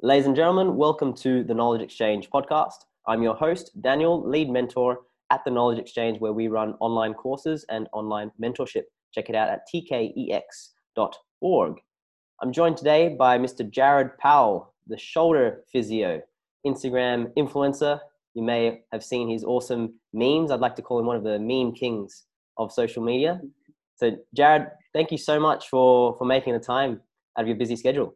Ladies and gentlemen, welcome to the Knowledge Exchange podcast. I'm your host, Daniel, lead mentor at the Knowledge Exchange, where we run online courses and online mentorship. Check it out at tkex.org. I'm joined today by Mr. Jared Powell, the shoulder physio, Instagram influencer. You may have seen his awesome memes. I'd like to call him one of the meme kings of social media. So, Jared, thank you so much for, for making the time out of your busy schedule.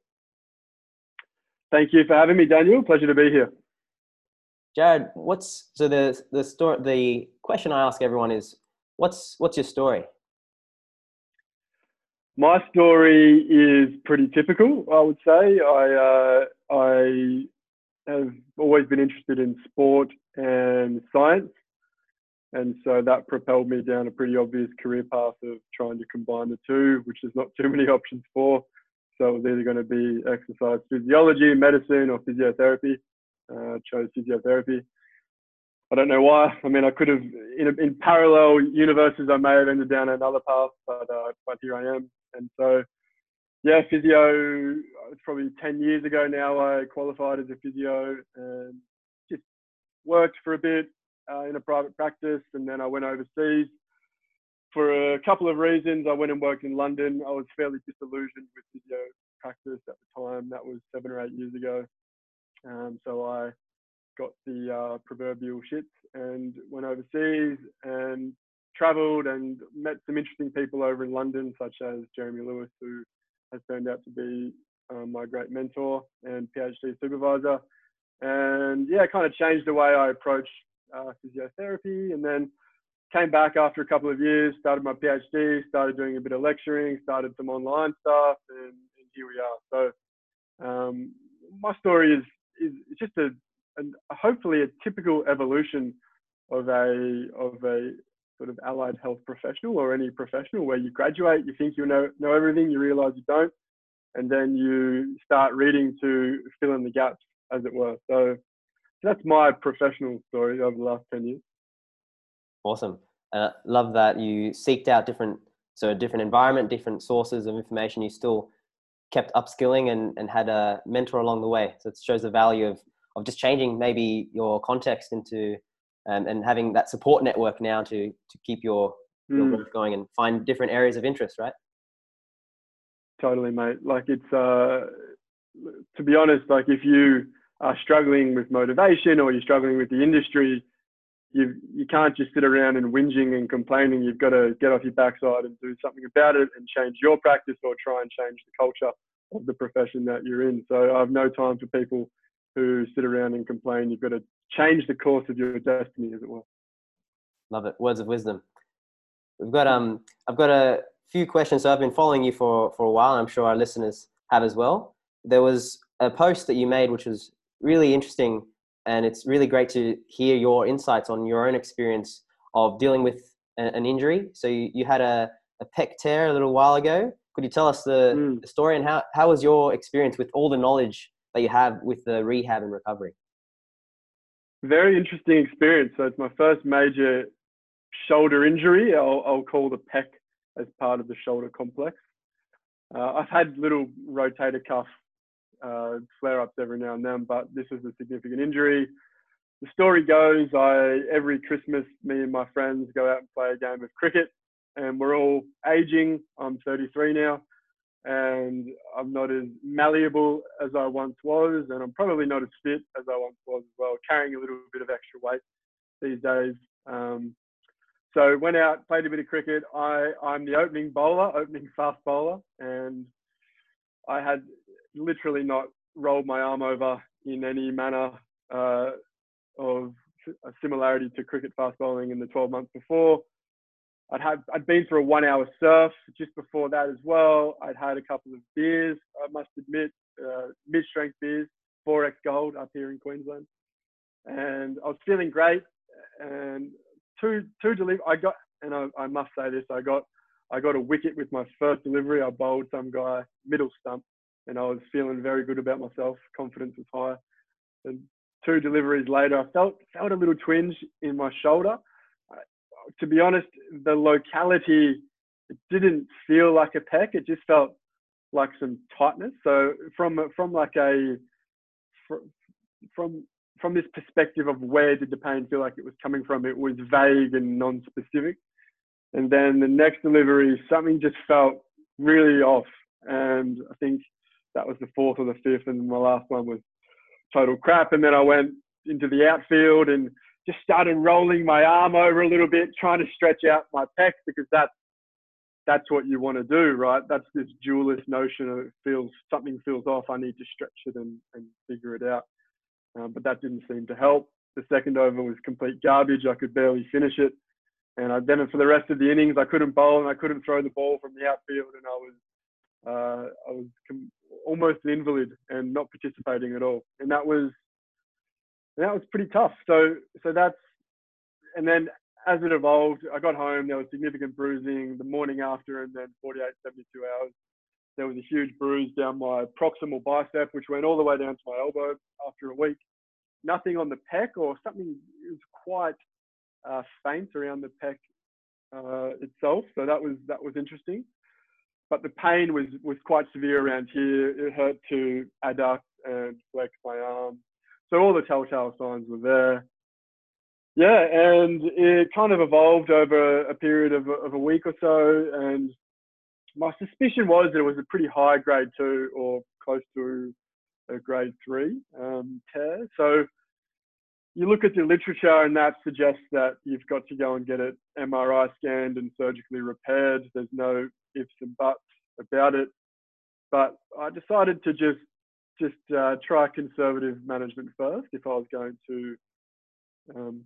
Thank you for having me, Daniel. Pleasure to be here. Jared, what's so the the story? The question I ask everyone is, what's what's your story? My story is pretty typical, I would say. I uh, I have always been interested in sport and science, and so that propelled me down a pretty obvious career path of trying to combine the two, which there's not too many options for. So was either going to be exercise physiology, medicine, or physiotherapy. Uh, chose physiotherapy. I don't know why. I mean, I could have, in, in parallel universes, I may have ended down another path, but uh, but here I am. And so, yeah, physio. It's probably ten years ago now. I qualified as a physio and just worked for a bit uh, in a private practice, and then I went overseas for a couple of reasons, I went and worked in London. I was fairly disillusioned with physio practice at the time. That was seven or eight years ago. Um, so I got the uh, proverbial shits and went overseas and travelled and met some interesting people over in London, such as Jeremy Lewis, who has turned out to be um, my great mentor and PhD supervisor. And yeah, kind of changed the way I approach uh, physiotherapy. And then came back after a couple of years, started my PhD, started doing a bit of lecturing, started some online stuff, and, and here we are. So um, my story is is just a, a, hopefully a typical evolution of a of a sort of allied health professional or any professional where you graduate, you think you know know everything, you realise you don't, and then you start reading to fill in the gaps, as it were. So that's my professional story over the last ten years. Awesome. Uh, love that you seeked out different, so a different environment, different sources of information. You still kept upskilling and, and had a mentor along the way. So it shows the value of, of just changing maybe your context into um, and having that support network now to, to keep your, your mm. growth going and find different areas of interest, right? Totally, mate. Like it's, uh, to be honest, like if you are struggling with motivation or you're struggling with the industry, you you can't just sit around and whinging and complaining. You've got to get off your backside and do something about it and change your practice or try and change the culture of the profession that you're in. So I have no time for people who sit around and complain. You've got to change the course of your destiny, as it were. Love it. Words of wisdom. We've got um I've got a few questions. So I've been following you for for a while. I'm sure our listeners have as well. There was a post that you made which was really interesting and it's really great to hear your insights on your own experience of dealing with an injury. So you, you had a, a pec tear a little while ago. Could you tell us the, mm. the story and how, how was your experience with all the knowledge that you have with the rehab and recovery? Very interesting experience. So it's my first major shoulder injury. I'll, I'll call the pec as part of the shoulder complex. Uh, I've had little rotator cuff uh, flare-ups every now and then, but this was a significant injury. The story goes, I every Christmas, me and my friends go out and play a game of cricket, and we're all aging. I'm 33 now, and I'm not as malleable as I once was, and I'm probably not as fit as I once was as well, carrying a little bit of extra weight these days. Um, so went out, played a bit of cricket. I, I'm the opening bowler, opening fast bowler, and I had literally not rolled my arm over in any manner uh, of a similarity to cricket fast bowling in the 12 months before. I'd had I'd been for a one hour surf just before that as well. I'd had a couple of beers, I must admit, uh, mid strength beers, 4x gold up here in Queensland. And I was feeling great. And two two deliver I got and I, I must say this, I got I got a wicket with my first delivery. I bowled some guy middle stump and I was feeling very good about myself. Confidence was high. And two deliveries later, I felt felt a little twinge in my shoulder. to be honest, the locality it didn't feel like a pec. It just felt like some tightness. So from from like a from from this perspective of where did the pain feel like it was coming from, it was vague and non-specific. And then the next delivery, something just felt really off. And I think that was the fourth or the fifth, and my last one was total crap. And then I went into the outfield and just started rolling my arm over a little bit, trying to stretch out my pec because that's that's what you want to do, right? That's this dualist notion of it feels something feels off. I need to stretch it and, and figure it out. Um, but that didn't seem to help. The second over was complete garbage. I could barely finish it. And I, then for the rest of the innings, I couldn't bowl and I couldn't throw the ball from the outfield, and I was uh, I was com- almost an invalid and not participating at all. And that was that was pretty tough. So so that's and then as it evolved, I got home. There was significant bruising the morning after, and then 48, 72 hours. There was a huge bruise down my proximal bicep, which went all the way down to my elbow after a week. Nothing on the pec or something. It was quite uh, faint around the pec uh, itself, so that was that was interesting. But the pain was was quite severe around here. It hurt to adduct and flex my arm. So all the telltale signs were there. Yeah, and it kind of evolved over a period of, of a week or so. And my suspicion was that it was a pretty high grade two or close to a grade three um, tear. So you look at the literature, and that suggests that you've got to go and get it MRI scanned and surgically repaired. There's no ifs and buts about it. But I decided to just just uh, try conservative management first if I was going to um,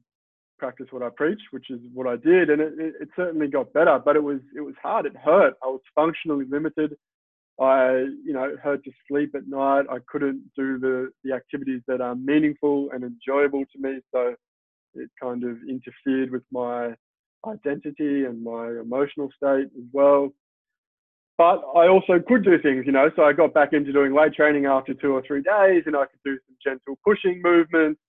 practice what I preach, which is what I did, and it, it, certainly got better. But it was it was hard. It hurt. I was functionally limited. I you know it hurt to sleep at night. I couldn't do the the activities that are meaningful and enjoyable to me. So it kind of interfered with my identity and my emotional state as well. But I also could do things, you know. So I got back into doing weight training after two or three days, and I could do some gentle pushing movements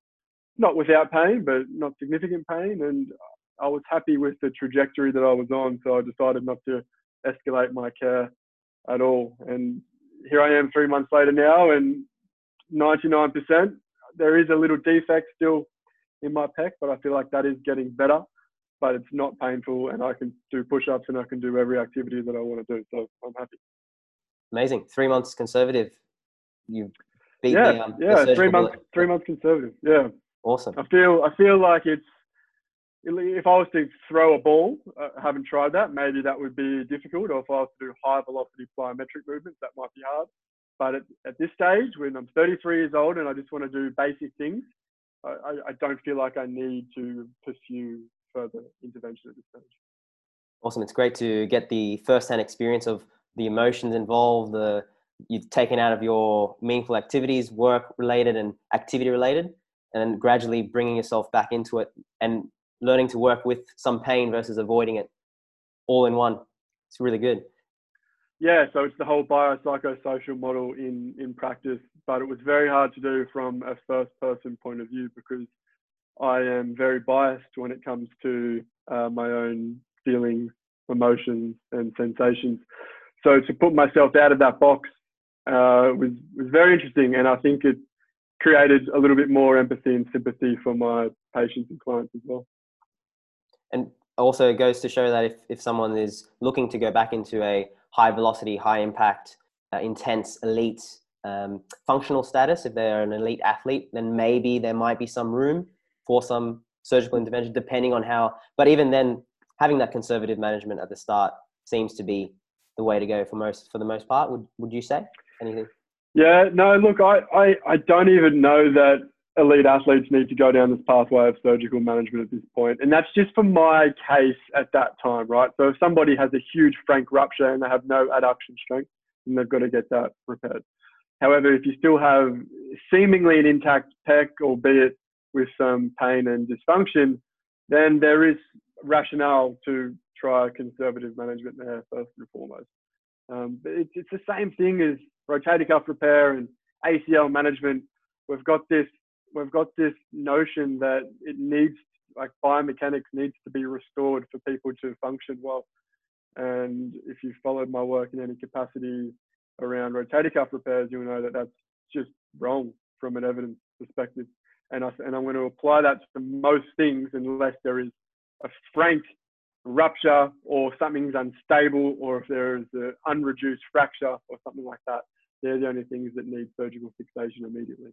not without pain, but not significant pain. And I was happy with the trajectory that I was on, so I decided not to escalate my care at all. And here I am three months later now, and 99%. There is a little defect still in my pec, but I feel like that is getting better. But it's not painful, and I can do push-ups and I can do every activity that I want to do. So I'm happy. Amazing. Three months conservative. You beat yeah, the, um, yeah, the three months, three months conservative. Yeah. Awesome. I feel I feel like it's if I was to throw a ball, uh, I haven't tried that. Maybe that would be difficult. Or if I was to do high velocity plyometric movements, that might be hard. But at, at this stage, when I'm 33 years old and I just want to do basic things, I, I don't feel like I need to pursue further intervention at this stage. Awesome. It's great to get the first-hand experience of the emotions involved, the you've taken out of your meaningful activities, work related and activity related, and gradually bringing yourself back into it and learning to work with some pain versus avoiding it all in one. It's really good. Yeah, so it's the whole biopsychosocial model in, in practice, but it was very hard to do from a first person point of view because I am very biased when it comes to uh, my own feelings, emotions, and sensations. So to put myself out of that box uh, was was very interesting, and I think it created a little bit more empathy and sympathy for my patients and clients as well. And also it goes to show that if, if someone is looking to go back into a high velocity, high impact, uh, intense, elite um, functional status, if they're an elite athlete, then maybe there might be some room for some surgical intervention depending on how, but even then having that conservative management at the start seems to be the way to go for most, for the most part. Would, would you say anything? Yeah, no, look, I, I, I don't even know that elite athletes need to go down this pathway of surgical management at this point. And that's just for my case at that time, right? So if somebody has a huge frank rupture and they have no adduction strength, then they've got to get that repaired. However, if you still have seemingly an intact pec, albeit with some pain and dysfunction, then there is rationale to try conservative management there first and foremost. Um, but it's, it's the same thing as rotator cuff repair and ACL management, we've got this we've got this notion that it needs like biomechanics needs to be restored for people to function well. And if you've followed my work in any capacity around rotator cuff repairs, you'll know that that's just wrong. from an evidence perspective. And, I, and I'm going to apply that to most things unless there is a frank rupture or something's unstable or if there is an unreduced fracture or something like that. They're the only things that need surgical fixation immediately.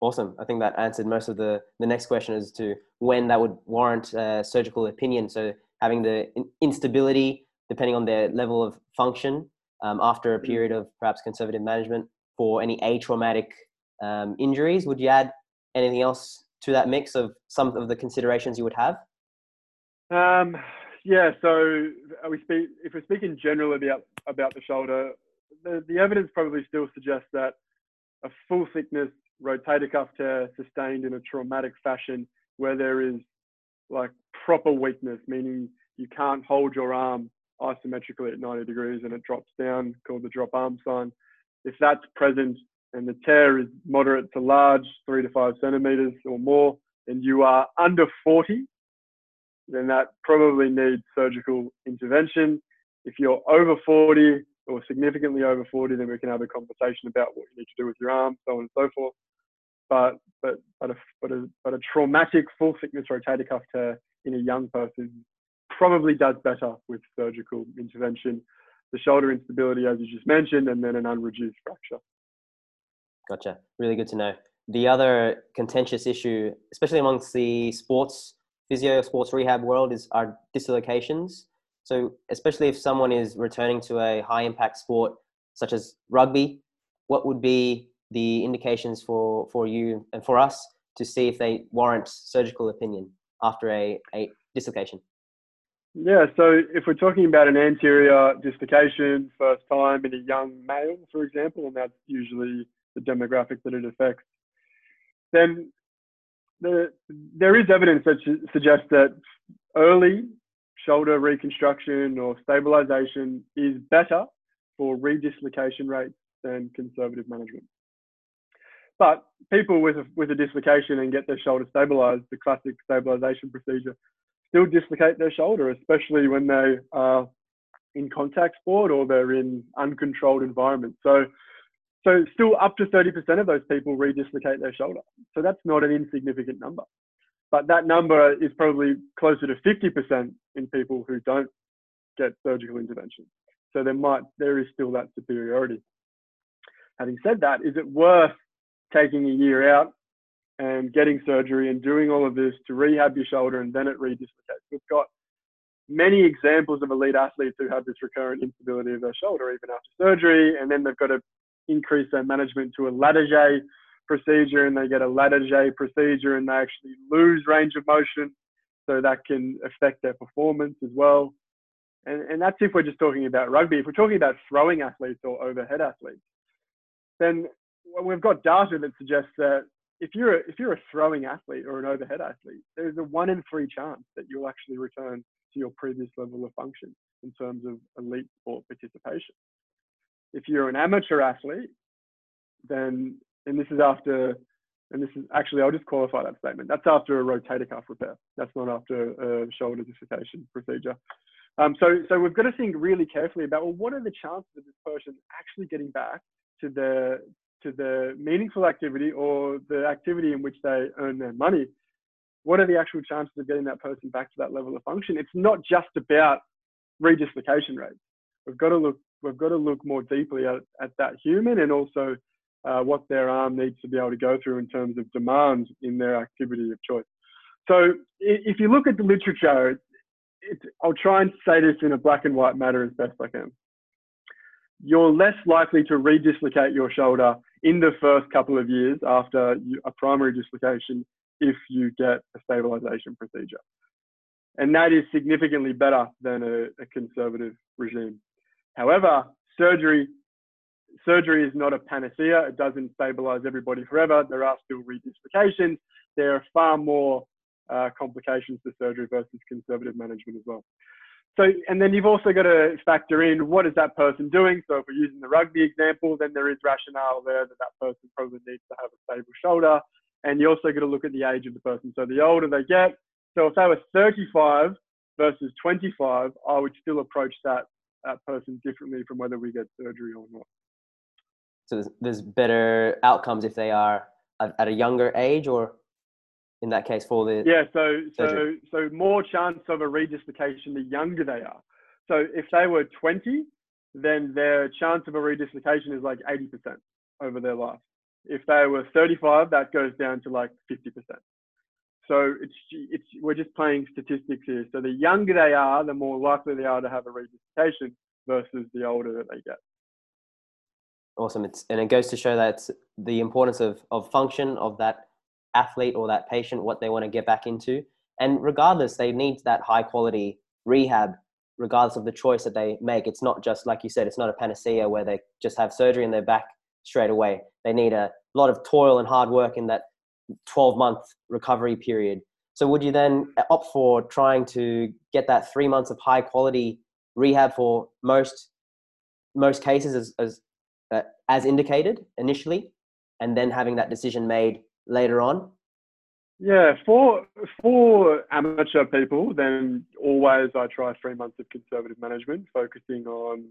Awesome. I think that answered most of the, the next question as to when that would warrant uh, surgical opinion. So having the instability, depending on their level of function, um, after a mm. period of perhaps conservative management for any atraumatic um, injuries. Would you add anything else to that mix of some of the considerations you would have? Um, yeah. So we speak if we're speaking generally about about the shoulder, the, the evidence probably still suggests that a full thickness rotator cuff tear sustained in a traumatic fashion where there is like proper weakness, meaning you can't hold your arm isometrically at 90 degrees and it drops down, called the drop arm sign. If that's present and the tear is moderate to large, three to five centimeters or more, and you are under 40, then that probably needs surgical intervention. If you're over 40 or significantly over 40, then we can have a conversation about what you need to do with your arm, so on and so forth. But but but a but a, but a traumatic full thickness rotator cuff tear in a young person probably does better with surgical intervention. The shoulder instability, as you just mentioned, and then an unreduced fracture. Gotcha. Really good to know. The other contentious issue, especially amongst the sports physio, sports rehab world, is are dislocations. So, especially if someone is returning to a high impact sport such as rugby, what would be the indications for, for you and for us to see if they warrant surgical opinion after a, a dislocation? Yeah, so if we're talking about an anterior dislocation, first time in a young male, for example, and that's usually the demographic that it affects, then the, there is evidence that suggests that early shoulder reconstruction or stabilization is better for redislocation rates than conservative management. But people with a, with a dislocation and get their shoulder stabilized, the classic stabilization procedure, still dislocate their shoulder, especially when they are in contact sport or they're in uncontrolled environments. So, so still up to 30% of those people redislocate their shoulder. So that's not an insignificant number. But that number is probably closer to 50% in people who don't get surgical intervention. So there might there is still that superiority. Having said that, is it worth taking a year out and getting surgery and doing all of this to rehab your shoulder and then it redislocates. We've got many examples of elite athletes who have this recurrent instability of their shoulder even after surgery, and then they've got to increase their management to a Latarjet procedure, and they get a Latarjet procedure, and they actually lose range of motion, so that can affect their performance as well. And, and that's if we're just talking about rugby. If we're talking about throwing athletes or overhead athletes, then we've got data that suggests that if you're a, if you're a throwing athlete or an overhead athlete, there's a one in three chance that you'll actually return to your previous level of function in terms of elite sport participation. If you're an amateur athlete, then and this is after and this is actually I'll just qualify that statement. That's after a rotator cuff repair. That's not after a shoulder dislocation procedure. Um, so so we've got to think really carefully about well, what are the chances of this person actually getting back to the to the meaningful activity or the activity in which they earn their money, what are the actual chances of getting that person back to that level of function? It's not just about redislocation rates. We've got to look. We've got to look more deeply at, at that human and also uh, what their arm needs to be able to go through in terms of demand in their activity of choice. So if you look at the literature, I'll try and say this in a black and white manner as best I can you're less likely to redislocate your shoulder in the first couple of years after a primary dislocation if you get a stabilization procedure. And that is significantly better than a, a conservative regime. However, surgery surgery is not a panacea. It doesn't stabilize everybody forever. There are still redislocations. There are far more uh, complications to surgery versus conservative management as well. So, and then you've also got to factor in what is that person doing. So, if we're using the rugby example, then there is rationale there that that person probably needs to have a stable shoulder. And you also got to look at the age of the person. So, the older they get, so if they were 35 versus 25, I would still approach that, that person differently from whether we get surgery or not. so there's, there's better outcomes if they are at, at a younger age, or in that case for the yeah. So surgery. so so more chance of a redislocation the younger they are. So if they were 20, then their chance of a redislocation is like 80% over their life. If they were 35, that goes down to like 50%. So it's it's we're just playing statistics here. So the younger they are, the more likely they are to have a redislocation versus the older that they get. Awesome. It's and it goes to show that the importance of of function of that athlete or that patient, what they want to get back into, and regardless, they need that high quality rehab, regardless of the choice that they make. It's not just like you said, it's not a panacea where they just have surgery and they're back straight away. They need a lot of toil and hard work in that 12 month recovery period. So would you then opt for trying to get that three months of high quality rehab for most most cases as as, uh, as indicated initially, and then having that decision made later on? Yeah, for for amateur people, then always I try three months of conservative management, focusing on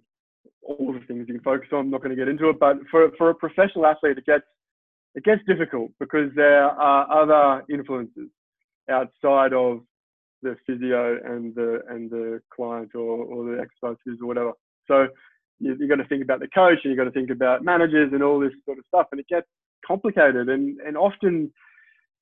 all the things you can focus on. I'm not going to get into it, but for for a professional athlete, it gets it gets difficult because there are other influences outside of the physio and the and the client or, or the exercise or whatever. So you, you've got to think about the coach and you've got to think about managers and all this sort of stuff, and it gets complicated. And and often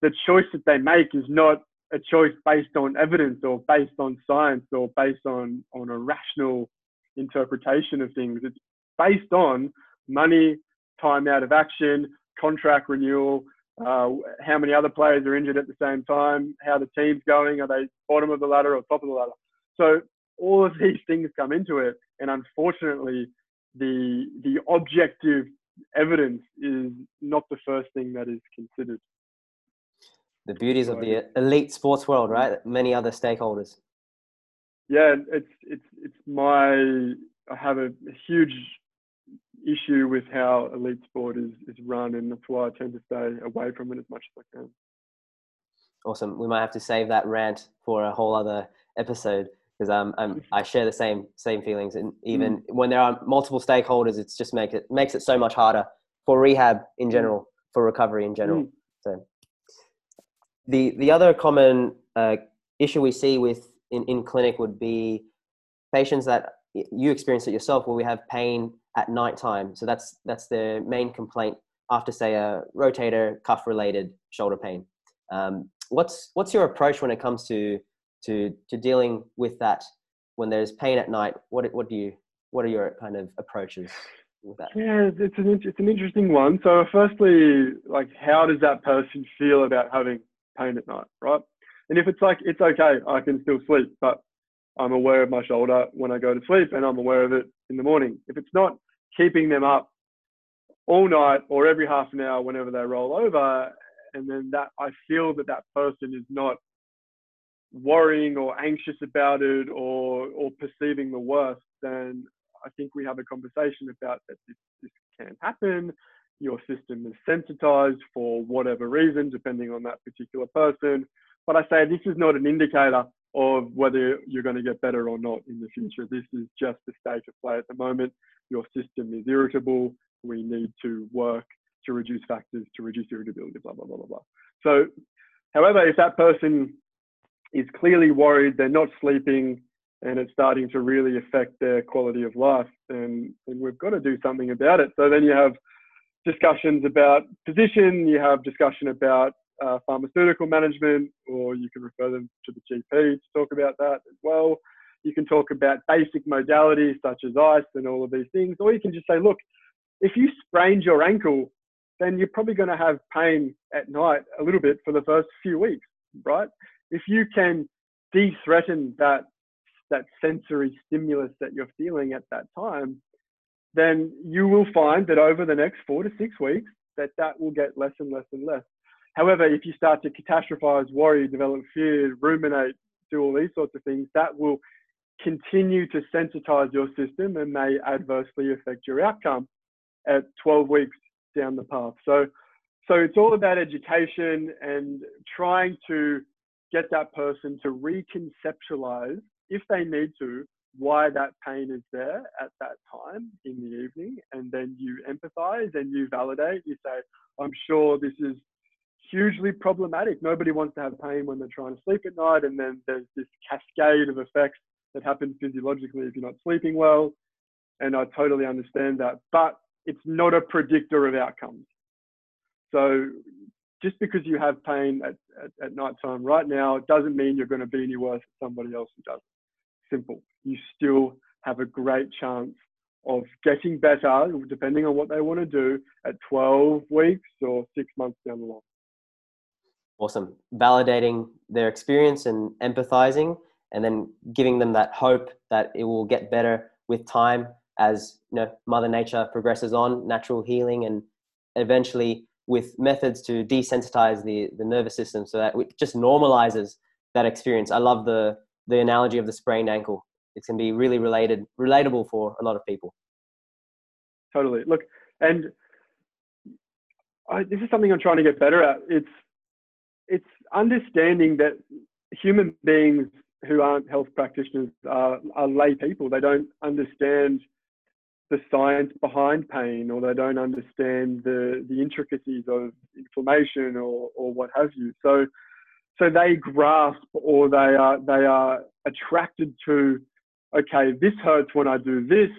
the choice that they make is not a choice based on evidence or based on science or based on on a rational interpretation of things. It's based on money, time out of action, contract renewal, uh, how many other players are injured at the same time, how the team's going, are they bottom of the ladder or top of the ladder? So all of these things come into it, and unfortunately, the the objective evidence is not the first thing that is considered. The beauties of the elite sports world, right? Many other stakeholders. Yeah, it's it's it's my I have a huge issue with how elite sport is, is run, and that's why I tend to stay away from it as much as I can. Awesome. We might have to save that rant for a whole other episode because um, I'm, I share the same same feelings, and even mm. when there are multiple stakeholders, it's just make it makes it so much harder for rehab in mm. general, for recovery in general. Mm. So the the other common uh, issue we see with in, in clinic would be patients that you experience it yourself where we have pain at night time. So that's that's the main complaint after say a rotator cuff related shoulder pain. Um, what's what's your approach when it comes to to to dealing with that when there's pain at night? What what do you what are your kind of approaches with that? Yeah, it's an it's an interesting one. So firstly, like how does that person feel about having pain at night, right? And if it's like it's okay, I can still sleep, but I'm aware of my shoulder when I go to sleep and I'm aware of it in the morning. If it's not keeping them up all night or every half an hour whenever they roll over, and then that I feel that that person is not worrying or anxious about it or or perceiving the worst, then I think we have a conversation about that this, this can happen. Your system is sensitized for whatever reason, depending on that particular person. But I say this is not an indicator of whether you're going to get better or not in the future. This is just the state of play at the moment. Your system is irritable. We need to work to reduce factors to reduce irritability, blah, blah, blah, blah, blah. So, however, if that person is clearly worried, they're not sleeping, and it's starting to really affect their quality of life, then, then we've got to do something about it. So then you have discussions about position, you have discussion about uh, pharmaceutical management, or you can refer them to the GP to talk about that as well. You can talk about basic modalities such as ice and all of these things, or you can just say, look, if you sprained your ankle, then you're probably going to have pain at night a little bit for the first few weeks, right? If you can de-threaten that that sensory stimulus that you're feeling at that time, then you will find that over the next four to six weeks that that will get less and less and less. However, if you start to catastrophize, worry, develop fear, ruminate, do all these sorts of things, that will continue to sensitize your system and may adversely affect your outcome at 12 weeks down the path. So, so it's all about education and trying to get that person to reconceptualize, if they need to, why that pain is there at that time in the evening, and then you empathize and you validate. You say, I'm sure this is hugely problematic. Nobody wants to have pain when they're trying to sleep at night, and then there's this cascade of effects that happen physiologically if you're not sleeping well. And I totally understand that, but it's not a predictor of outcomes. So just because you have pain at, at, at night time right now, doesn't mean you're going to be any worse than somebody else who doesn't. Simple. You still have a great chance of getting better, depending on what they want to do, at 12 weeks or six months down the line. Awesome. Validating their experience and empathizing, and then giving them that hope that it will get better with time as you know Mother Nature progresses on, natural healing, and eventually with methods to desensitize the, the nervous system so that it just normalizes that experience. I love the, the analogy of the sprained ankle. It can be really related, relatable for a lot of people. Totally. Look, and I, this is something I'm trying to get better at. It's, it's understanding that human beings who aren't health practitioners are, are lay people. They don't understand the science behind pain or they don't understand the, the intricacies of inflammation or, or what have you. So, so they grasp or they are, they are attracted to, okay, this hurts when I do this.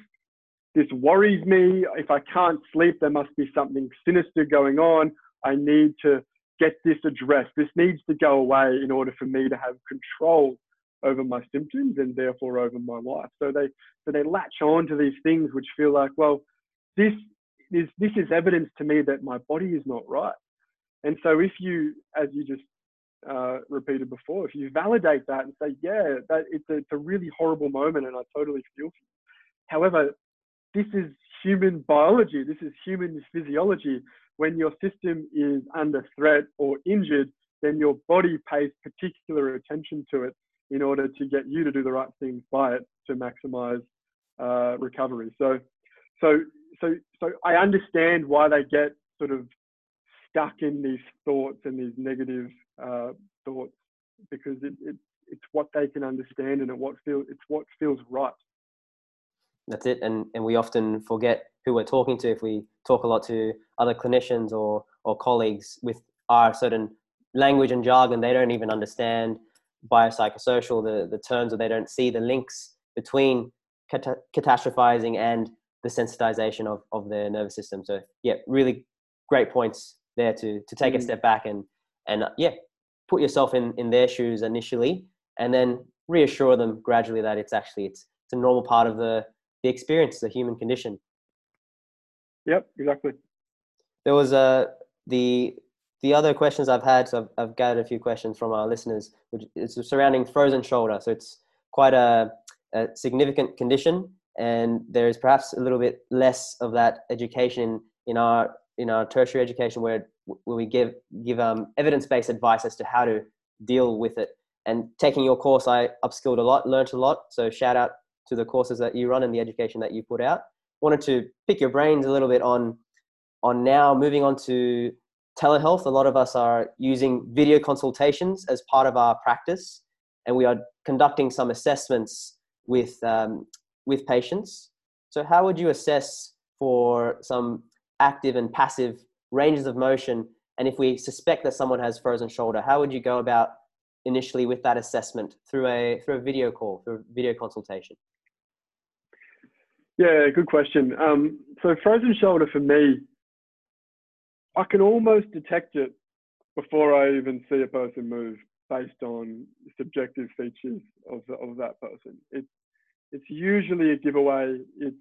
This worries me. If I can't sleep, there must be something sinister going on. I need to get this addressed. This needs to go away in order for me to have control over my symptoms and therefore over my life. So they so they latch on to these things which feel like, well, this is this is evidence to me that my body is not right. And so if you, as you just uh, repeated before, if you validate that and say, yeah, that it's a, it's a really horrible moment and I totally feel for you. However, this is human biology. This is human physiology. When your system is under threat or injured, then your body pays particular attention to it in order to get you to do the right things by it to maximize uh, recovery. So, so, so, so I understand why they get sort of stuck in these thoughts and these negative uh, thoughts because it, it, it's what they can understand and it what feel it's what feels right. That's it, and and we often forget who we're talking to if we talk a lot to other clinicians or or colleagues with our certain language and jargon they don't even understand biopsychosocial, the, the terms or they don't see the links between cat- catastrophizing and the sensitization of, of their nervous system. So yeah, really great points there to, to take mm. a step back and, and uh, yeah, put yourself in, in their shoes initially and then reassure them gradually that it's actually, it's, it's a normal part of the, the experience, the human condition. Yep, exactly. There was a, uh, the the other questions I've had, so I've, I've, gathered a few questions from our listeners, which is surrounding frozen shoulder. So it's quite a, a, significant condition, and there is perhaps a little bit less of that education in our in our tertiary education, where where we give give um, evidence based advice as to how to deal with it. And taking your course, I upskilled a lot, learned a lot. So shout out to the courses that you run and the education that you put out. Wanted to pick your brains a little bit on on now moving on to telehealth, a lot of us are using video consultations as part of our practice, and we are conducting some assessments with um, with patients. So, how would you assess for some active and passive ranges of motion? And if we suspect that someone has frozen shoulder, how would you go about initially with that assessment through a through a video call, through a video consultation? Yeah, good question. Um, so, frozen shoulder for me I can almost detect it before I even see a person move based on subjective features of, the, of that person. It's it's usually a giveaway. It's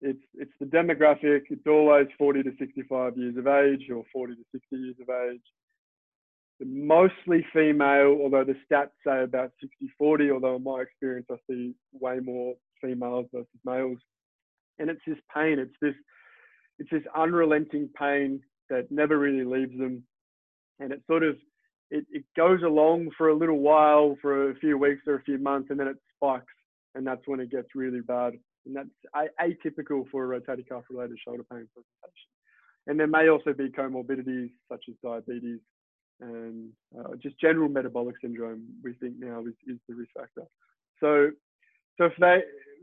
it's it's the demographic. It's always 40 to 65 years of age or 40 to 60 years of age. mostly female, although the stats say about 60-40. Although in my experience, I see way more females versus males. And it's this pain. It's this it's this unrelenting pain that never really leaves them. And it sort of it, it goes along for a little while, for a few weeks or a few months, and then it spikes, and that's when it gets really bad. And that's atypical for a rotator cuff related shoulder pain presentation. And there may also be comorbidities such as diabetes and uh, just general metabolic syndrome. We think now is, is the risk factor. So so if they,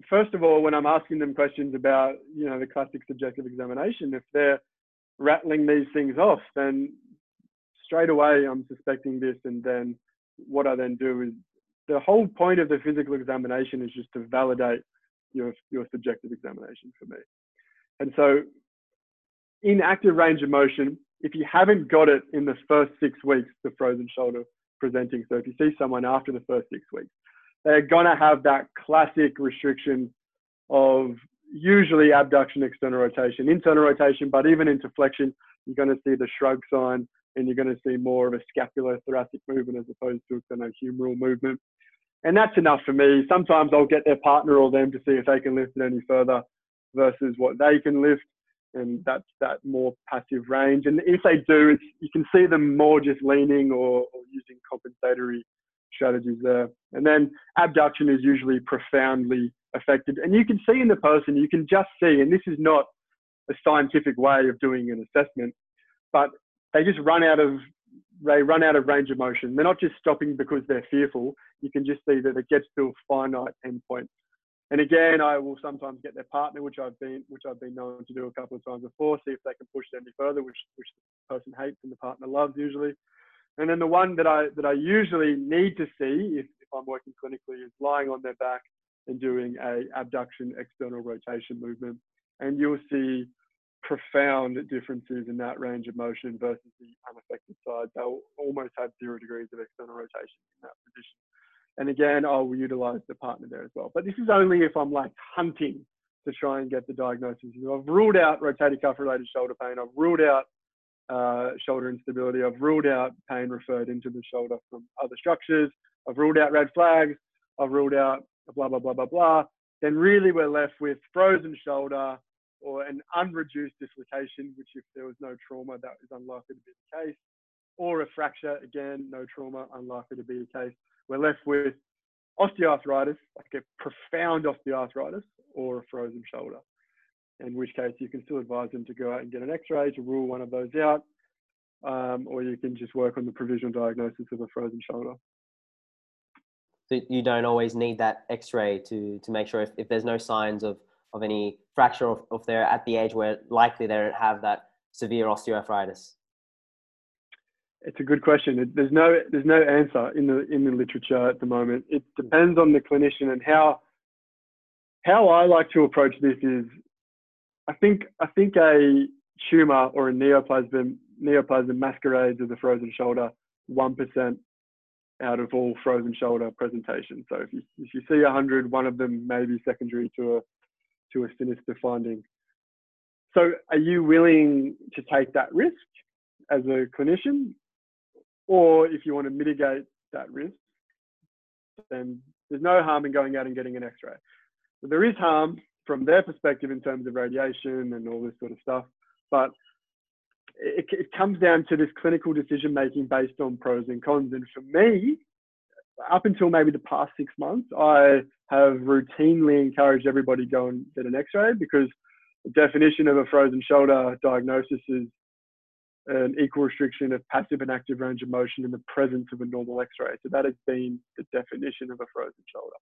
first of all, when I'm asking them questions about, you know, the classic subjective examination, if they're rattling these things off, then straight away I'm suspecting this. And then what I then do is the whole point of the physical examination is just to validate your, your subjective examination for me. And so in active range of motion, if you haven't got it in the first six weeks, the frozen shoulder presenting, so if you see someone after the first six weeks, they're going to have that classic restriction of usually abduction, external rotation, internal rotation, but even into flexion, you're going to see the shrug sign and you're going to see more of a scapular thoracic movement as opposed to a kind of humeral movement. And that's enough for me. Sometimes I'll get their partner or them to see if they can lift it any further versus what they can lift. And that's that more passive range. And if they do, it's you can see them more just leaning or, or using compensatory strategies there. And then abduction is usually profoundly affected. And you can see in the person, you can just see, and this is not a scientific way of doing an assessment, but they just run out of they run out of range of motion. They're not just stopping because they're fearful. You can just see that it gets to a finite endpoint. And again, I will sometimes get their partner, which I've been which I've been known to do a couple of times before, see if they can push it any further, which which the person hates and the partner loves usually. And then the one that I that I usually need to see if, if I'm working clinically is lying on their back and doing a abduction external rotation movement. And you'll see profound differences in that range of motion versus the unaffected side. They'll almost have zero degrees of external rotation in that position. And again, I'll utilize the partner there as well. But this is only if I'm like hunting to try and get the diagnosis. I've ruled out rotator cuff related shoulder pain. I've ruled out uh, shoulder instability. I've ruled out pain referred into the shoulder from other structures. I've ruled out red flags. I've ruled out blah, blah, blah, blah, blah. Then really we're left with frozen shoulder or an unreduced dislocation, which if there was no trauma, that is unlikely to be the case. Or a fracture, again, no trauma, unlikely to be the case. We're left with osteoarthritis, like a profound osteoarthritis, or a frozen shoulder in which case you can still advise them to go out and get an x-ray to rule one of those out, um, or you can just work on the provisional diagnosis of a frozen shoulder. So you don't always need that x-ray to, to make sure if, if there's no signs of, of any fracture or if they're at the age where likely they don't have that severe osteoarthritis? It's a good question. there's no there's no answer in the in the literature at the moment. It depends on the clinician and how how I like to approach this is I think I think a tumor or a neoplasm neoplasm masquerades as a frozen shoulder one percent out of all frozen shoulder presentations. So if you if you see a hundred, one of them may be secondary to a to a sinister finding. So are you willing to take that risk as a clinician? Or if you want to mitigate that risk, then there's no harm in going out and getting an x-ray. But there is harm from their perspective in terms of radiation and all this sort of stuff. But it, it comes down to this clinical decision making based on pros and cons. And for me, up until maybe the past six months, I have routinely encouraged everybody go and get an X-ray because the definition of a frozen shoulder diagnosis is an equal restriction of passive and active range of motion in the presence of a normal X-ray. So that has been the definition of a frozen shoulder.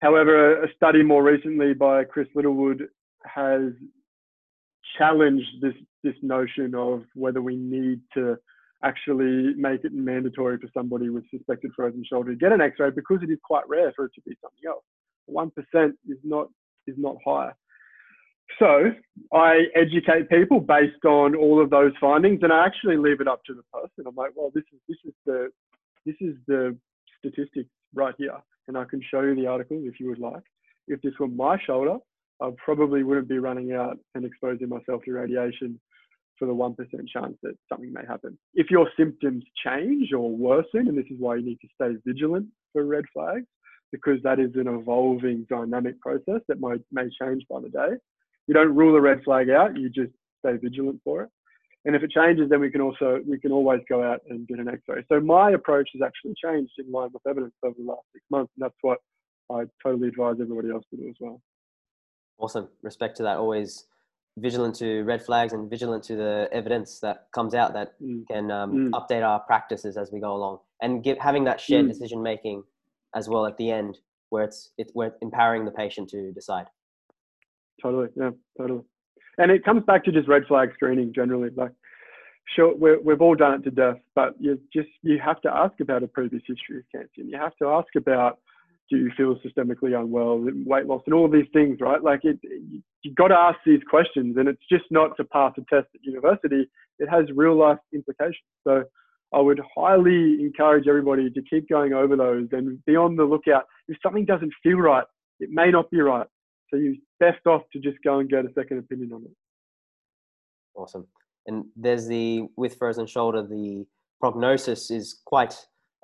However, a study more recently by Chris Littlewood has challenged this, this notion of whether we need to actually make it mandatory for somebody with suspected frozen shoulder to get an x-ray because it is quite rare for it to be something else. 1% is not, is not high. So I educate people based on all of those findings and I actually leave it up to the person. I'm like, well, this is, this is the, this is the statistic right here and I can show you the article if you would like. If this were my shoulder, I probably wouldn't be running out and exposing myself to radiation for the 1% chance that something may happen. If your symptoms change or worsen, and this is why you need to stay vigilant for red flags, because that is an evolving dynamic process that might, may change by the day. You don't rule a red flag out, you just stay vigilant for it. And if it changes, then we can also we can always go out and get an X-ray. So my approach has actually changed in line with evidence over the last six months, and that's what I totally advise everybody else to do as well. Awesome. Respect to that. Always vigilant to red flags and vigilant to the evidence that comes out that mm. can um, mm. update our practices as we go along and give, having that shared mm. decision making as well at the end where it's it's where it's empowering the patient to decide. Totally, yeah, totally. And it comes back to just red flag screening generally. Like, sure, we have all done it to death, but you just you have to ask about a previous history of cancer, and you have to ask about do you feel systemically unwell, weight loss, and all these things, right? Like it, you, have got to ask these questions, and it's just not to pass a test at university. It has real life implications. So I would highly encourage everybody to keep going over those and be on the lookout. If something doesn't feel right, it may not be right. So you're best off to just go and get a second opinion on it. Awesome. And there's the with frozen shoulder, the prognosis is quite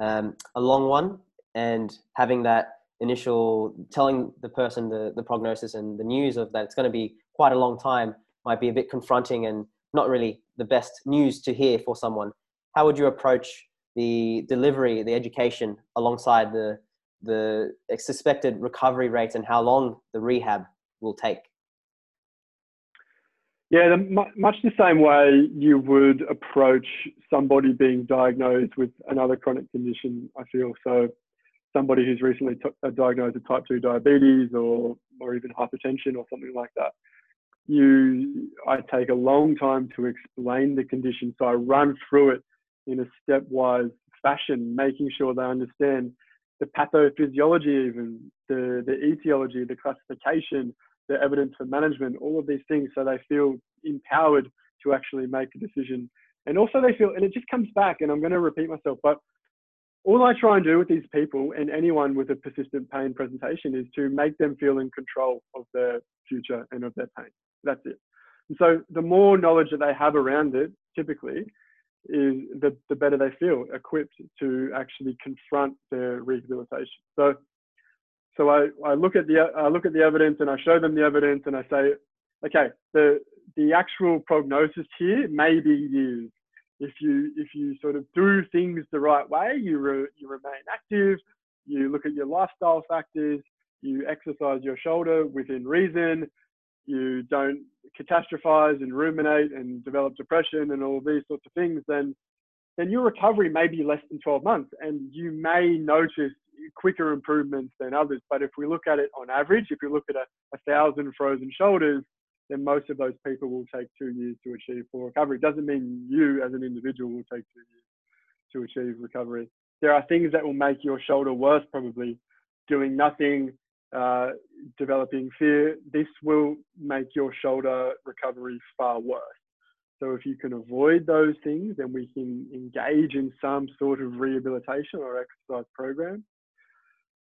um, a long one, and having that initial telling the person the, the prognosis and the news of that it's going to be quite a long time might be a bit confronting and not really the best news to hear for someone how would you approach the delivery, the education alongside the the suspected recovery rates and how long the rehab will take? Yeah, the, much the same way you would approach somebody being diagnosed with another chronic condition. I feel so. Somebody who's recently t- uh, diagnosed with type two diabetes or or even hypertension or something like that. You, I take a long time to explain the condition, so I run through it in a stepwise fashion, making sure they understand the pathophysiology, even the, the etiology, the classification, the evidence for management, all of these things, so they feel empowered to actually make a decision. And also, they feel, and it just comes back, and I'm going to repeat myself, but all I try and do with these people and anyone with a persistent pain presentation is to make them feel in control of their future and of their pain. That's it. And so, the more knowledge that they have around it, typically, is the, the better they feel equipped to actually confront their rehabilitation. So, so I, I look at the I look at the evidence and I show them the evidence and I say, okay, the the actual prognosis here may be years. If you if you sort of do things the right way, you re, you remain active, you look at your lifestyle factors, you exercise your shoulder within reason, you don't catastrophize and ruminate and develop depression and all these sorts of things, then then your recovery may be less than 12 months and you may notice quicker improvements than others. But if we look at it on average, if you look at a, a thousand frozen shoulders, then most of those people will take two years to achieve full recovery. It doesn't mean you as an individual will take two years to achieve recovery. There are things that will make your shoulder worse, probably doing nothing, uh, developing fear, this will make your shoulder recovery far worse. So if you can avoid those things, then we can engage in some sort of rehabilitation or exercise program.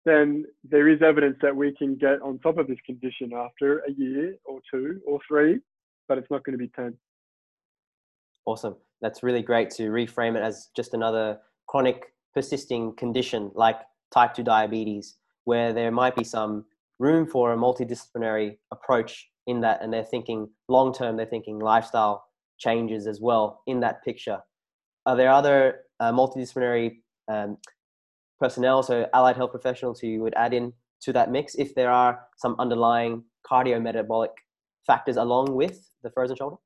Then there is evidence that we can get on top of this condition after a year or two or three, but it's not going to be 10. Awesome. That's really great to reframe it as just another chronic persisting condition like type 2 diabetes where there might be some room for a multidisciplinary approach in that and they're thinking long term they're thinking lifestyle changes as well in that picture are there other uh, multidisciplinary um, personnel so allied health professionals who you would add in to that mix if there are some underlying cardiometabolic factors along with the frozen shoulder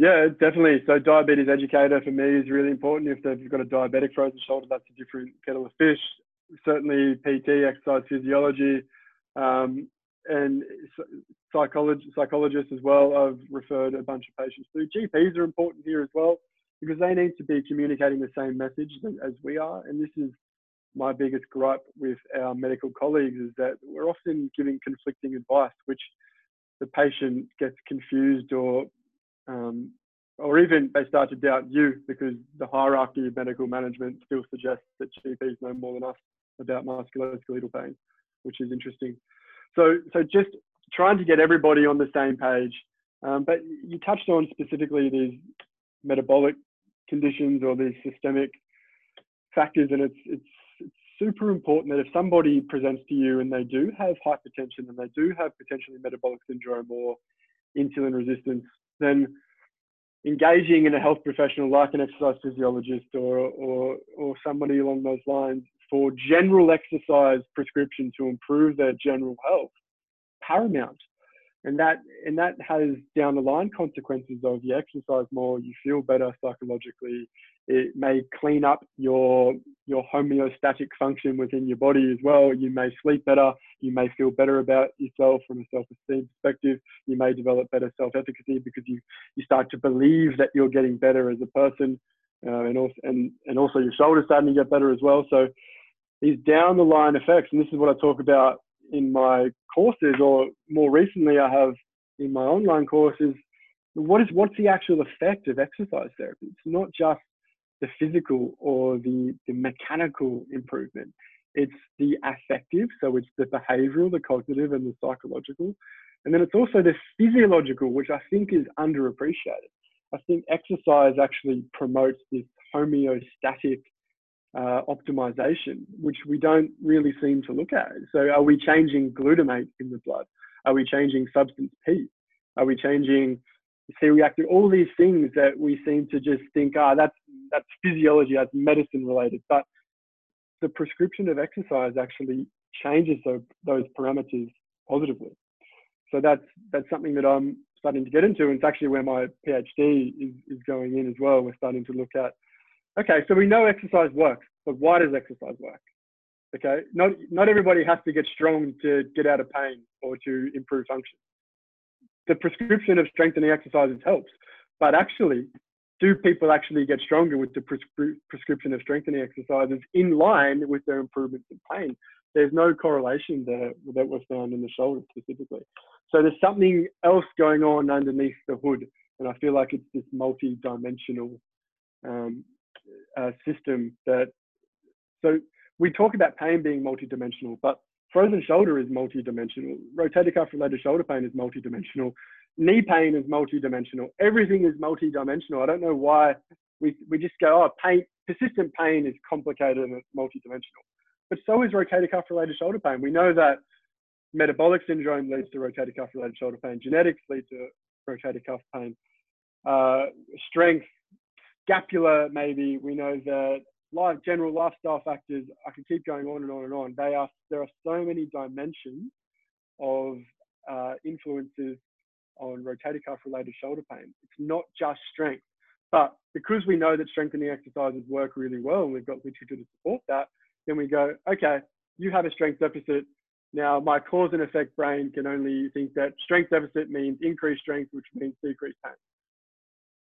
yeah, definitely. So diabetes educator for me is really important. If they've got a diabetic frozen shoulder, that's a different kettle of fish certainly PT, exercise physiology, um, and psychology, psychologists as well. I've referred a bunch of patients to. GPs are important here as well because they need to be communicating the same message as we are. And this is my biggest gripe with our medical colleagues is that we're often giving conflicting advice, which the patient gets confused or um, or even they start to doubt you because the hierarchy of medical management still suggests that GPs know more than us about musculoskeletal pain, which is interesting. So, so just trying to get everybody on the same page. Um, but you touched on specifically these metabolic conditions or these systemic factors, and it's, it's, it's super important that if somebody presents to you and they do have hypertension and they do have potentially metabolic syndrome or insulin resistance, then engaging in a health professional like an exercise physiologist or, or, or somebody along those lines for general exercise prescription to improve their general health paramount. and that and that has down the line consequences of you exercise more, you feel better psychologically. It may clean up your your homeostatic function within your body as well. You may sleep better. You may feel better about yourself from a self-esteem perspective. You may develop better self-efficacy because you you start to believe that you're getting better as a person, uh, and also and and also your shoulders starting to get better as well. So these down the line effects, and this is what I talk about in my courses, or more recently, I have in my online courses. What is what's the actual effect of exercise therapy? It's not just the physical or the, the mechanical improvement. It's the affective, so it's the behavioral, the cognitive, and the psychological. And then it's also the physiological, which I think is underappreciated. I think exercise actually promotes this homeostatic uh, optimization, which we don't really seem to look at. So, are we changing glutamate in the blood? Are we changing substance P? Are we changing C-reactive? All these things that we seem to just think, ah, that's that's physiology, that's medicine related. But the prescription of exercise actually changes those, those parameters positively. So that's that's something that I'm starting to get into, and it's actually where my PhD is, is going in as well. We're starting to look at Okay, so we know exercise works, but why does exercise work? Okay, not not everybody has to get strong to get out of pain or to improve function. The prescription of strengthening exercises helps, but actually, do people actually get stronger with the prescri- prescription of strengthening exercises in line with their improvements in pain? There's no correlation there that was found in the shoulder specifically. So there's something else going on underneath the hood, and I feel like it's this multi-dimensional um, uh, system that so we talk about pain being multidimensional, but frozen shoulder is multidimensional. Rotator cuff related shoulder pain is multidimensional. Knee pain is multidimensional. Everything is multidimensional. I don't know why we, we just go, oh, pain, persistent pain is complicated and it's multidimensional. But so is rotator cuff related shoulder pain. We know that metabolic syndrome leads to rotator cuff related shoulder pain. Genetics lead to rotator cuff pain. Uh, strength scapula, maybe we know that life, general lifestyle factors. I can keep going on and on and on. They are there are so many dimensions of uh, influences on rotator cuff related shoulder pain. It's not just strength, but because we know that strengthening exercises work really well, and we've got literature to support that, then we go, okay, you have a strength deficit. Now, my cause and effect brain can only think that strength deficit means increased strength, which means decreased pain.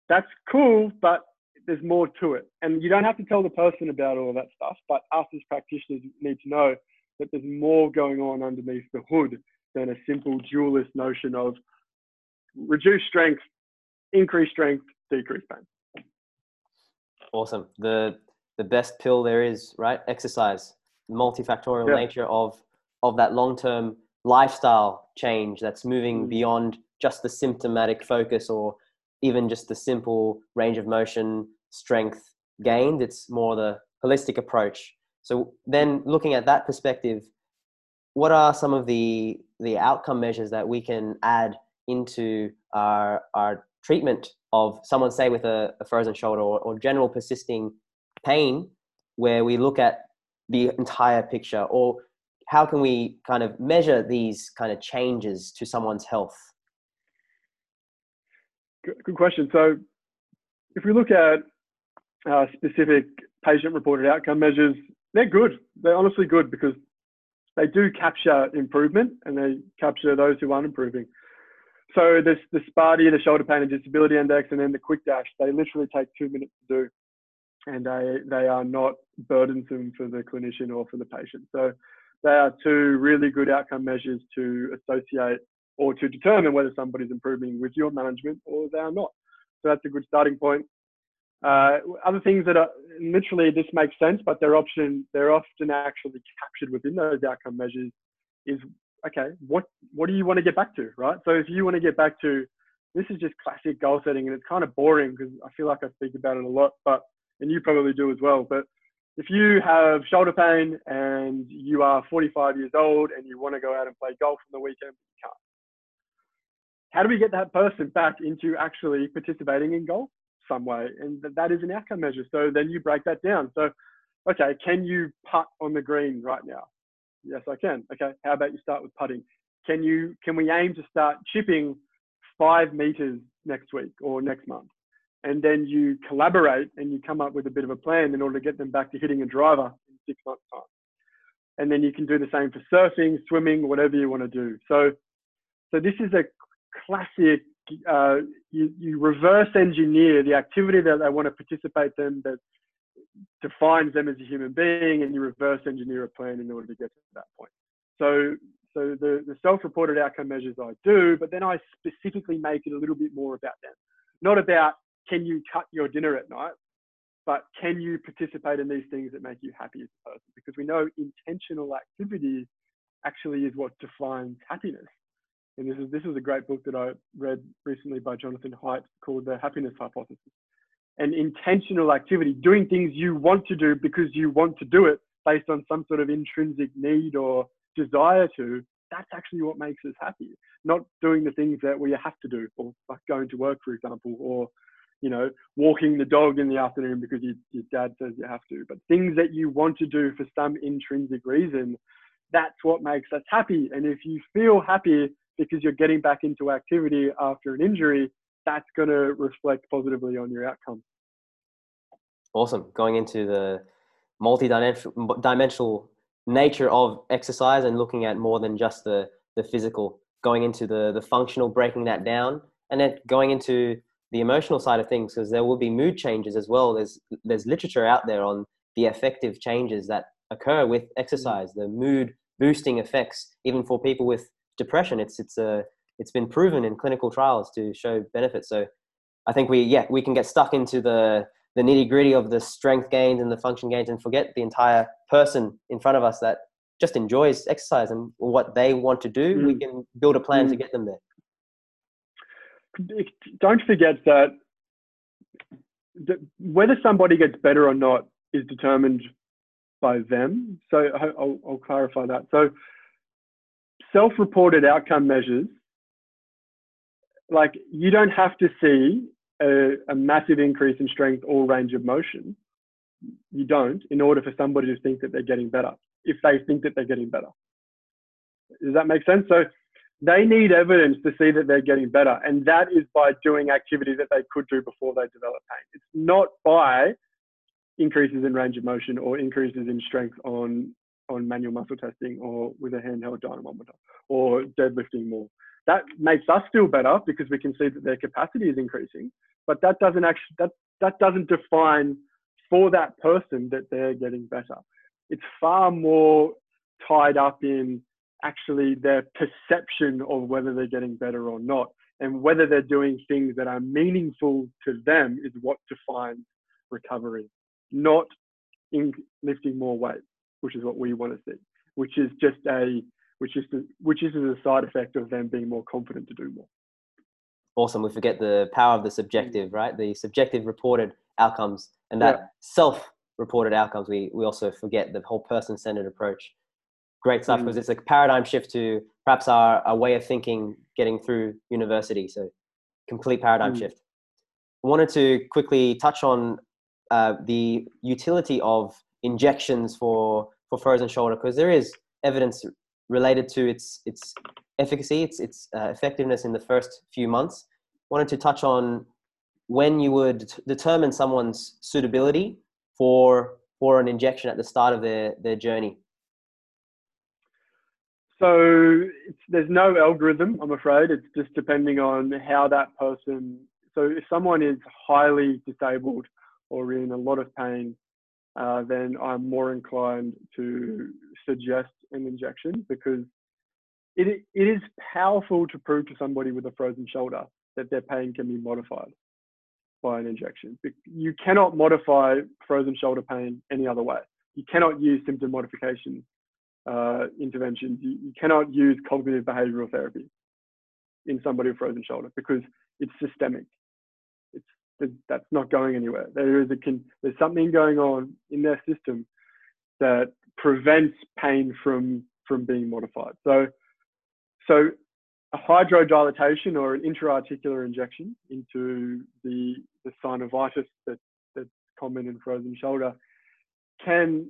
That's cool, but there's more to it. And you don't have to tell the person about all of that stuff, but us as practitioners need to know that there's more going on underneath the hood than a simple dualist notion of reduce strength, increase strength, decrease pain. Awesome. The the best pill there is, right? Exercise. Multifactorial yeah. nature of of that long-term lifestyle change that's moving mm. beyond just the symptomatic focus or even just the simple range of motion strength gained. It's more the holistic approach. So then looking at that perspective, what are some of the the outcome measures that we can add into our our treatment of someone say with a, a frozen shoulder or, or general persisting pain where we look at the entire picture or how can we kind of measure these kind of changes to someone's health good question so if we look at uh, specific patient reported outcome measures, they're good. They're honestly good because they do capture improvement and they capture those who aren't improving. So this the SPADI, the Shoulder Pain and Disability Index, and then the QuickDASH, they literally take two minutes to do, and they they are not burdensome for the clinician or for the patient. So they are two really good outcome measures to associate or to determine whether somebody's improving with your management or they are not. So that's a good starting point. Uh, other things that are literally this makes sense, but they're often they're often actually captured within those outcome measures. Is okay. What what do you want to get back to, right? So if you want to get back to this is just classic goal setting, and it's kind of boring because I feel like I speak about it a lot, but and you probably do as well. But if you have shoulder pain and you are 45 years old and you want to go out and play golf on the weekend, you can't. How do we get that person back into actually participating in golf? some way, and that is an outcome measure. So then you break that down. So, okay, can you putt on the green right now? Yes, I can. Okay, how about you start with putting? can you can we aim to start chipping five meters next week or next month? And then you collaborate and you come up with a bit of a plan in order to get them back to hitting a driver in six months' time. And then you can do the same for surfing, swimming, whatever you want to do. So, so this is a classic. Uh, you, you reverse engineer the activity that they want to participate in that defines them as a human being, and you reverse engineer a plan in order to get to that point. So so the, the self-reported outcome measures I do, but then I specifically make it a little bit more about them. Not about can you cut your dinner at night, but can you participate in these things that make you happy as a person? Because we know intentional activity actually is what defines happiness. And this is this is a great book that I read recently by Jonathan Haidt called The Happiness Hypothesis. And intentional activity, doing things you want to do because you want to do it based on some sort of intrinsic need or desire to, that's actually what makes us happy. Not doing the things that we have to do, or like going to work, for example, or you know, walking the dog in the afternoon because you, your dad says you have to. But things that you want to do for some intrinsic reason, that's what makes us happy. And if you feel happy because you're getting back into activity after an injury, that's going to reflect positively on your outcome. Awesome. Going into the multi-dimensional nature of exercise and looking at more than just the the physical going into the the functional breaking that down and then going into the emotional side of things because there will be mood changes as well there's there's literature out there on the effective changes that occur with exercise the mood boosting effects even for people with depression it's it's a it's been proven in clinical trials to show benefits so i think we yeah we can get stuck into the the nitty gritty of the strength gains and the function gains and forget the entire person in front of us that just enjoys exercise and what they want to do, mm. we can build a plan mm. to get them there. Don't forget that whether somebody gets better or not is determined by them. So I'll, I'll clarify that. So self-reported outcome measures, like you don't have to see a, a massive increase in strength or range of motion. You don't in order for somebody to think that they're getting better, if they think that they're getting better. Does that make sense? So they need evidence to see that they're getting better. And that is by doing activity that they could do before they develop pain. It's not by increases in range of motion or increases in strength on, on manual muscle testing or with a handheld dynamometer or deadlifting more. That makes us feel better because we can see that their capacity is increasing but that doesn't actually that that doesn't define for that person that they're getting better. It's far more tied up in actually their perception of whether they're getting better or not, and whether they're doing things that are meaningful to them is what defines recovery, not in lifting more weight, which is what we want to see, which is just a which is the, which is a side effect of them being more confident to do more awesome. We forget the power of the subjective, right? The subjective reported outcomes and that yeah. self reported outcomes. We, we also forget the whole person centered approach. Great stuff because mm. it's a paradigm shift to perhaps our, our way of thinking getting through university. So, complete paradigm mm. shift. I wanted to quickly touch on uh, the utility of injections for, for frozen shoulder because there is evidence related to its its efficacy, its its uh, effectiveness in the first few months. Wanted to touch on when you would determine someone's suitability for for an injection at the start of their their journey. So there's no algorithm, I'm afraid. It's just depending on how that person. So if someone is highly disabled or in a lot of pain, uh, then I'm more inclined to suggest an injection because it, it is powerful to prove to somebody with a frozen shoulder that their pain can be modified by an injection. You cannot modify frozen shoulder pain any other way. You cannot use symptom modification uh, interventions. You, you cannot use cognitive behavioral therapy in somebody with frozen shoulder because it's systemic. That's not going anywhere. There is a there's something going on in their system that prevents pain from from being modified. So, so a hydrodilatation or an intra-articular injection into the, the synovitis that, that's common in frozen shoulder can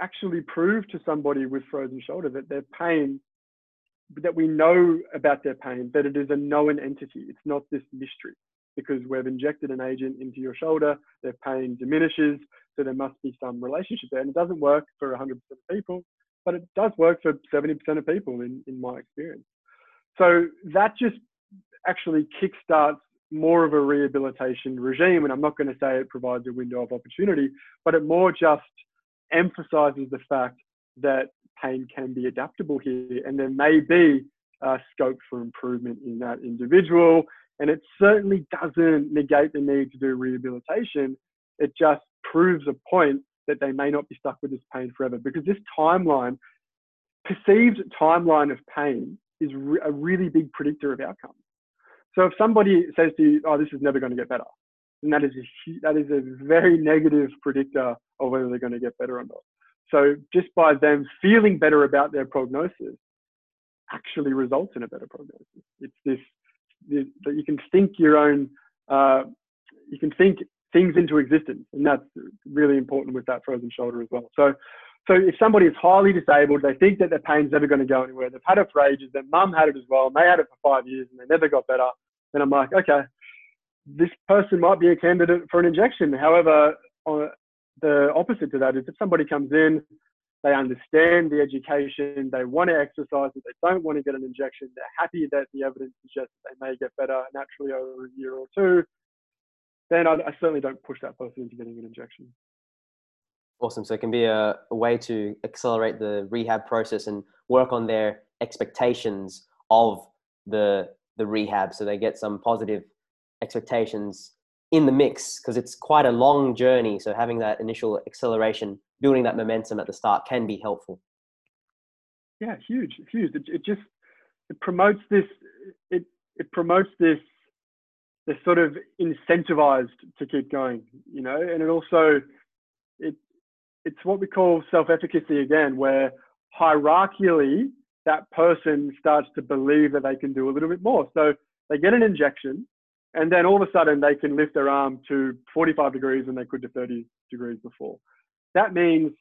actually prove to somebody with frozen shoulder that their pain that we know about their pain, that it is a known entity. It's not this mystery because we've injected an agent into your shoulder, their pain diminishes, so there must be some relationship there. And it doesn't work for 100% of people, but it does work for 70% of people in, in my experience. So that just actually kickstarts more of a rehabilitation regime. And I'm not going to say it provides a window of opportunity, but it more just emphasizes the fact that pain can be adaptable here and there may be uh, scope for improvement in that individual. And it certainly doesn't negate the need to do rehabilitation. It just proves a point that they may not be stuck with this pain forever because this timeline, perceived timeline of pain, is a really big predictor of outcomes. So if somebody says to you, "Oh, this is never going to get better," then that is a that is a very negative predictor of whether they're going to get better or not. So just by them feeling better about their prognosis, actually results in a better prognosis. It's this that you can think your own, uh, you can think things into existence, and that's really important with that frozen shoulder as well. So, so if somebody is highly disabled, they think that their pain's never going to go anywhere. They've had it for ages. Their mum had it as well, and they had it for five years, and they never got better. Then I'm like, okay, this person might be a candidate for an injection. However, on the opposite to that is if somebody comes in, they understand the education, they want to exercise, but they don't want to get an injection. They're happy that the evidence suggests they may get better naturally over a year or two. Then I, I certainly don't push that person into getting an injection. Awesome. So it can be a, a, way to accelerate the rehab process and work on their expectations of the the rehab, so they get some positive expectations in the mix because it's quite a long journey. So having that initial acceleration, building that momentum at the start can be helpful. Yeah, huge, huge. It, it just it promotes this. It it promotes this. They're sort of incentivized to keep going, you know, and it also it it's what we call self-efficacy again, where hierarchially that person starts to believe that they can do a little bit more. So they get an injection, and then all of a sudden they can lift their arm to 45 degrees when they could to 30 degrees before. That means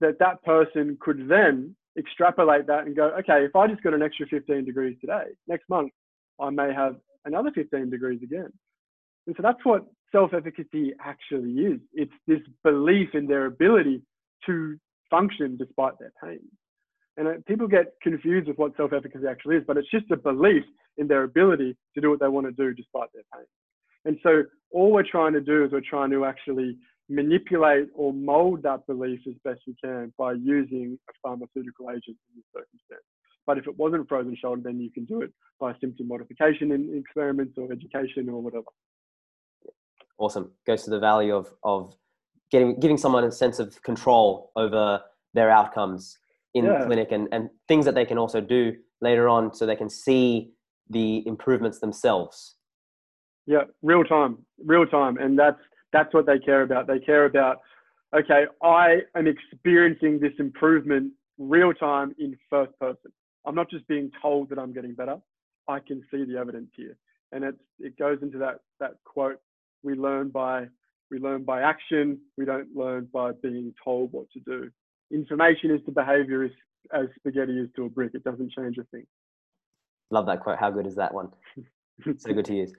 that that person could then extrapolate that and go, okay, if I just got an extra 15 degrees today, next month I may have another 15 degrees again. And so that's what self-efficacy actually is. It's this belief in their ability to function despite their pain. And uh, people get confused with what self-efficacy actually is, but it's just a belief in their ability to do what they want to do despite their pain. And so all we're trying to do is we're trying to actually manipulate or mold that belief as best we can by using a pharmaceutical agent in this circumstance. But if it wasn't frozen shoulder, then you can do it by symptom modification in experiments or education or whatever. Awesome. Goes to the value of, of getting giving someone a sense of control over their outcomes in yeah. clinic and, and things that they can also do later on so they can see the improvements themselves. Yeah, real time, real time. And that's that's what they care about. They care about, okay, I am experiencing this improvement real time in first person. I'm not just being told that I'm getting better. I can see the evidence here. And it's it goes into that that quote, we learn by we learn by action, we don't learn by being told what to do information is to behavior as, as spaghetti is to a brick. It doesn't change a thing. Love that quote. How good is that one? so good to use.